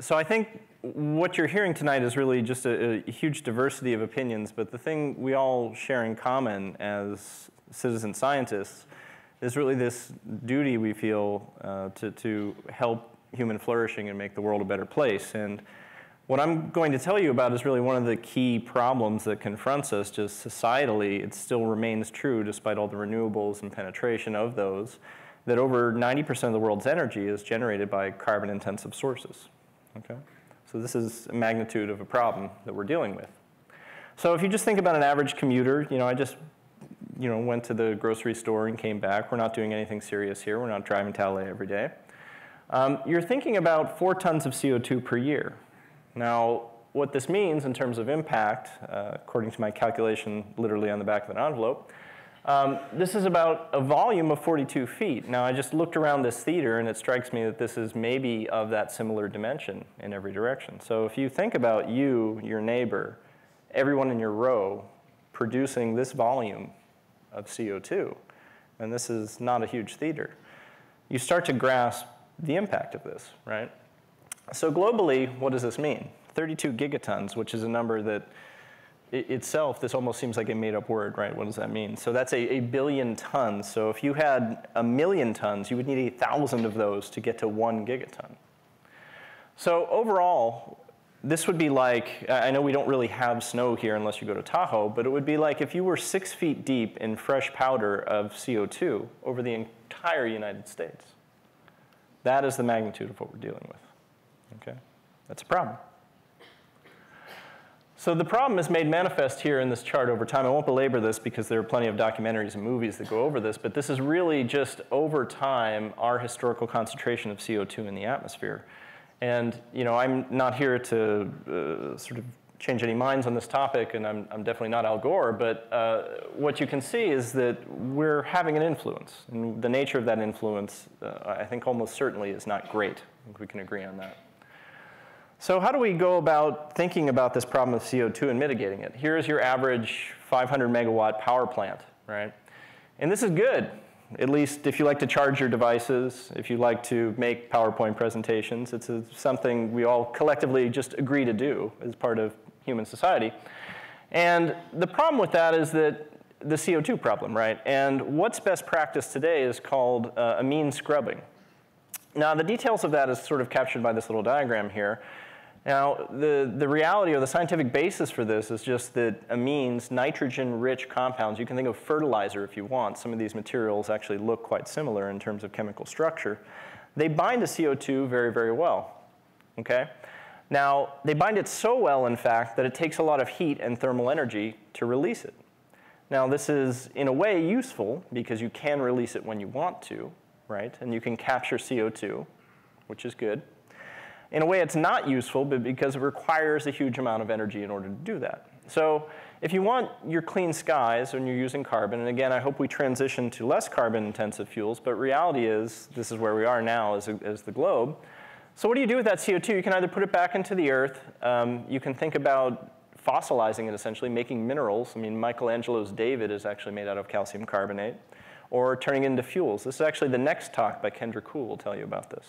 So I think what you're hearing tonight is really just a, a, huge diversity of opinions, but the thing we all share in common as citizen scientists is really this duty we feel uh, to, to help human flourishing and make the world a better place. And what I'm going to tell you about is really one of the key problems that confronts us just societally. It still remains true despite all the renewables and penetration of those, that over 90% of the world's energy is generated by carbon intensive sources. Okay? So this is a magnitude of a problem that we're dealing with. So if you just think about an average commuter, you know, I just you know, went to the grocery store and came back. We're not doing anything serious here. We're not driving to LA every day. Um, you're thinking about four tons of CO2 per year. Now, what this means in terms of impact, uh, according to my calculation literally on the back of an envelope, um, this is about a volume of 42 feet. Now, I just looked around this theater, and it strikes me that this is maybe of that similar dimension in every direction. So if you think about you, your neighbor, everyone in your row producing this volume of CO2, and this is not a huge theater, you start to grasp the impact of this, right? So globally, what does this mean? 32 gigatons, which is a number that itself, this almost seems like a made up word, right? What does that mean? So that's a, a billion tons. So if you had a million tons, you would need a thousand of those to get to one gigaton. So overall, this would be like, I know we don't really have snow here unless you go to Tahoe, but it would be like if you were six feet deep in fresh powder of CO2 over the entire United States. That is the magnitude of what we're dealing with. Okay? That's a problem. So the problem is made manifest here in this chart over time. I won't belabor this because there are plenty of documentaries and movies that go over this, but this is really just over time our historical concentration of CO2 in the atmosphere. And you know, I'm not here to uh, sort of change any minds on this topic, and I'm, I'm definitely not Al Gore, but uh, what you can see is that we're having an influence. And the nature of that influence, uh, I think almost certainly is not great. I think we can agree on that. So how do we go about thinking about this problem of CO2 and mitigating it? Here's your average 500 megawatt power plant, right? And this is good, at least if you like to charge your devices, if you like to make PowerPoint presentations. It's a, something we all collectively just agree to do as part of human society. And the problem with that is that the CO2 problem, right? And what's best practice today is called uh, amine scrubbing. Now, the details of that is sort of captured by this little diagram here. Now, the, the reality or the scientific basis for this is just that amines, nitrogen-rich compounds, you can think of fertilizer if you want. Some of these materials actually look quite similar in terms of chemical structure. They bind to CO2 very, very well, okay? Now, they bind it so well, in fact, that it takes a lot of heat and thermal energy to release it. Now, this is, in a way, useful because you can release it when you want to, right? And you can capture CO2, which is good. In a way, it's not useful but because it requires a huge amount of energy in order to do that. So if you want your clean skies when you're using carbon, and again, I hope we transition to less carbon-intensive fuels, but reality is, this is where we are now as, a, as the globe. So what do you do with that CO2? You can either put it back into the earth. Um, you can think about fossilizing it, essentially, making minerals. I mean, Michelangelo's David is actually made out of calcium carbonate. Or turning it into fuels. This is actually the next talk by Kendra Kuhl will tell you about this.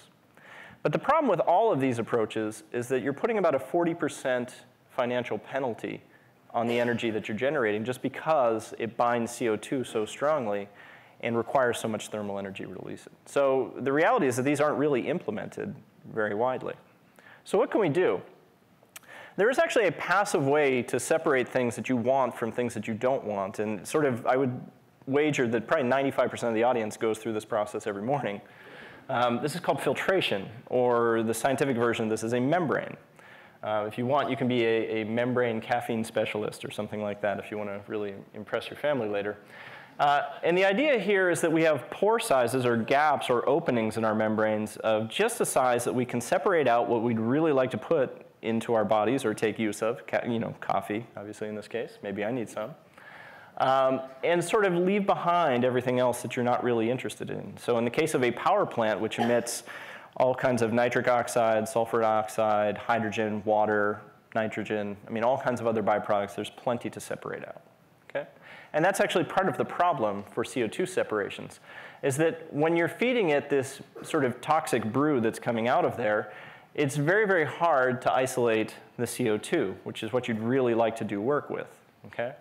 But the problem with all of these approaches is that you're putting about a 40% financial penalty on the energy that you're generating just because it binds CO2 so strongly and requires so much thermal energy to release it. So the reality is that these aren't really implemented very widely. So what can we do? There is actually a passive way to separate things that you want from things that you don't want. And sort of, I would wager that probably 95% of the audience goes through this process every morning. Um, this is called filtration, or the scientific version of this is a membrane. Uh, if you want, you can be a, a, membrane caffeine specialist or something like that if you want to really impress your family later. Uh, and the idea here is that we have pore sizes or gaps or openings in our membranes of just the size that we can separate out what we'd really like to put into our bodies or take use of, you know, coffee, obviously in this case. Maybe I need some um, and sort of leave behind everything else that you're not really interested in. So in the case of a power plant, which emits all kinds of nitric oxide, sulfur dioxide, hydrogen, water, nitrogen, I mean, all kinds of other byproducts, there's plenty to separate out. Okay? And that's actually part of the problem for CO2 separations, is that when you're feeding it this sort of toxic brew that's coming out of there, it's very, very hard to isolate the CO2, which is what you'd really like to do work with, okay?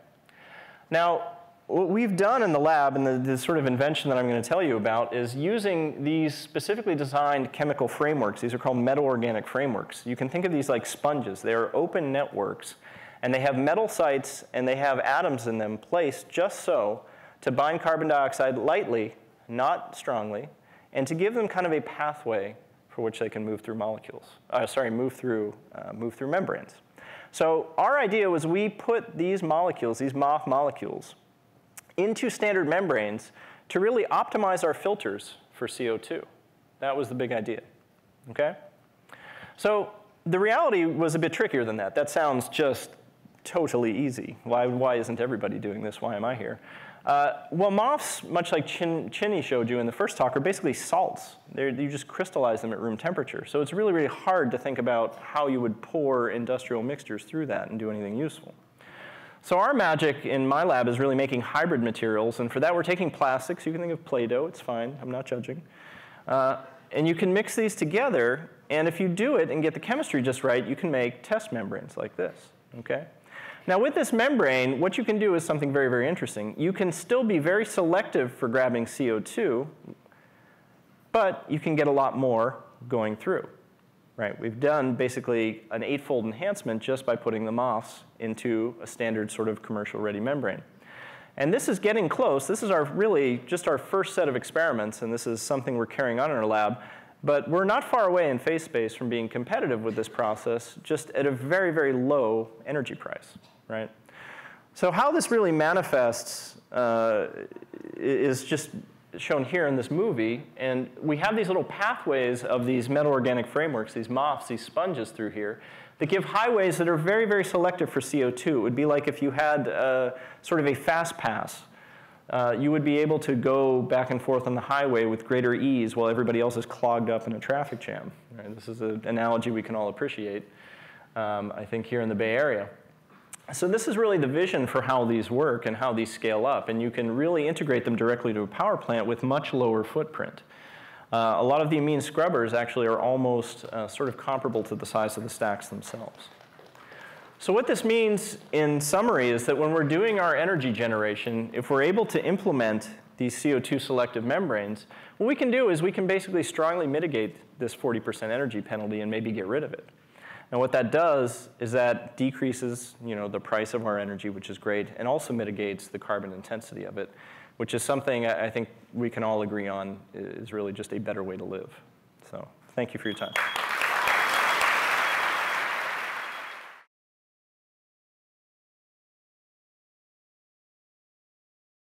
Now, what we've done in the lab and the, the, sort of invention that I'm going to tell you about is using these specifically designed chemical frameworks. These are called metal organic frameworks. You can think of these like sponges. They are open networks and they have metal sites and they have atoms in them placed just so to bind carbon dioxide lightly, not strongly, and to give them kind of a pathway for which they can move through molecules. Uh, sorry, move through, uh, move through membranes. So our idea was we put these molecules, these MOF molecules, into standard membranes to really optimize our filters for CO2. That was the big idea, okay? So the reality was a bit trickier than that. That sounds just totally easy. Why, why isn't everybody doing this? Why am I here? Uh, well, MOFs, much like Chin, Chinny showed you in the first talk, are basically salts. They're, you just crystallize them at room temperature. So it's really, really hard to think about how you would pour industrial mixtures through that and do anything useful. So our magic in my lab is really making hybrid materials, and for that we're taking plastics. You can think of Play-Doh, it's fine, I'm not judging. Uh, and you can mix these together, and if you do it and get the chemistry just right, you can make test membranes like this, okay? Now with this membrane, what you can do is something very, very interesting. You can still be very selective for grabbing CO2, but you can get a lot more going through. Right, we've done basically an eightfold enhancement just by putting the MOFs into a standard sort of commercial ready membrane. And this is getting close. This is our really just our first set of experiments, and this is something we're carrying on in our lab. But we're not far away in phase space from being competitive with this process, just at a very, very low energy price, right? So how this really manifests uh, is just shown here in this movie. And we have these little pathways of these metal organic frameworks, these MOFs, these sponges through here, that give highways that are very, very selective for CO2. It would be like if you had uh, sort of a fast pass. Uh, you would be able to go back and forth on the highway with greater ease while everybody else is clogged up in a traffic jam. Right? This is an analogy we can all appreciate, um, I think, here in the Bay Area. So this is really the vision for how these work and how these scale up. And you can really integrate them directly to a power plant with much lower footprint. Uh, a lot of the amine scrubbers actually are almost uh, sort of comparable to the size of the stacks themselves. So what this means in summary is that when we're doing our energy generation, if we're able to implement these CO2 selective membranes, what we can do is we can basically strongly mitigate this 40% energy penalty and maybe get rid of it. And what that does is that decreases you know, the price of our energy, which is great, and also mitigates the carbon intensity of it, which is something I think we can all agree on is really just a better way to live. So thank you for your time.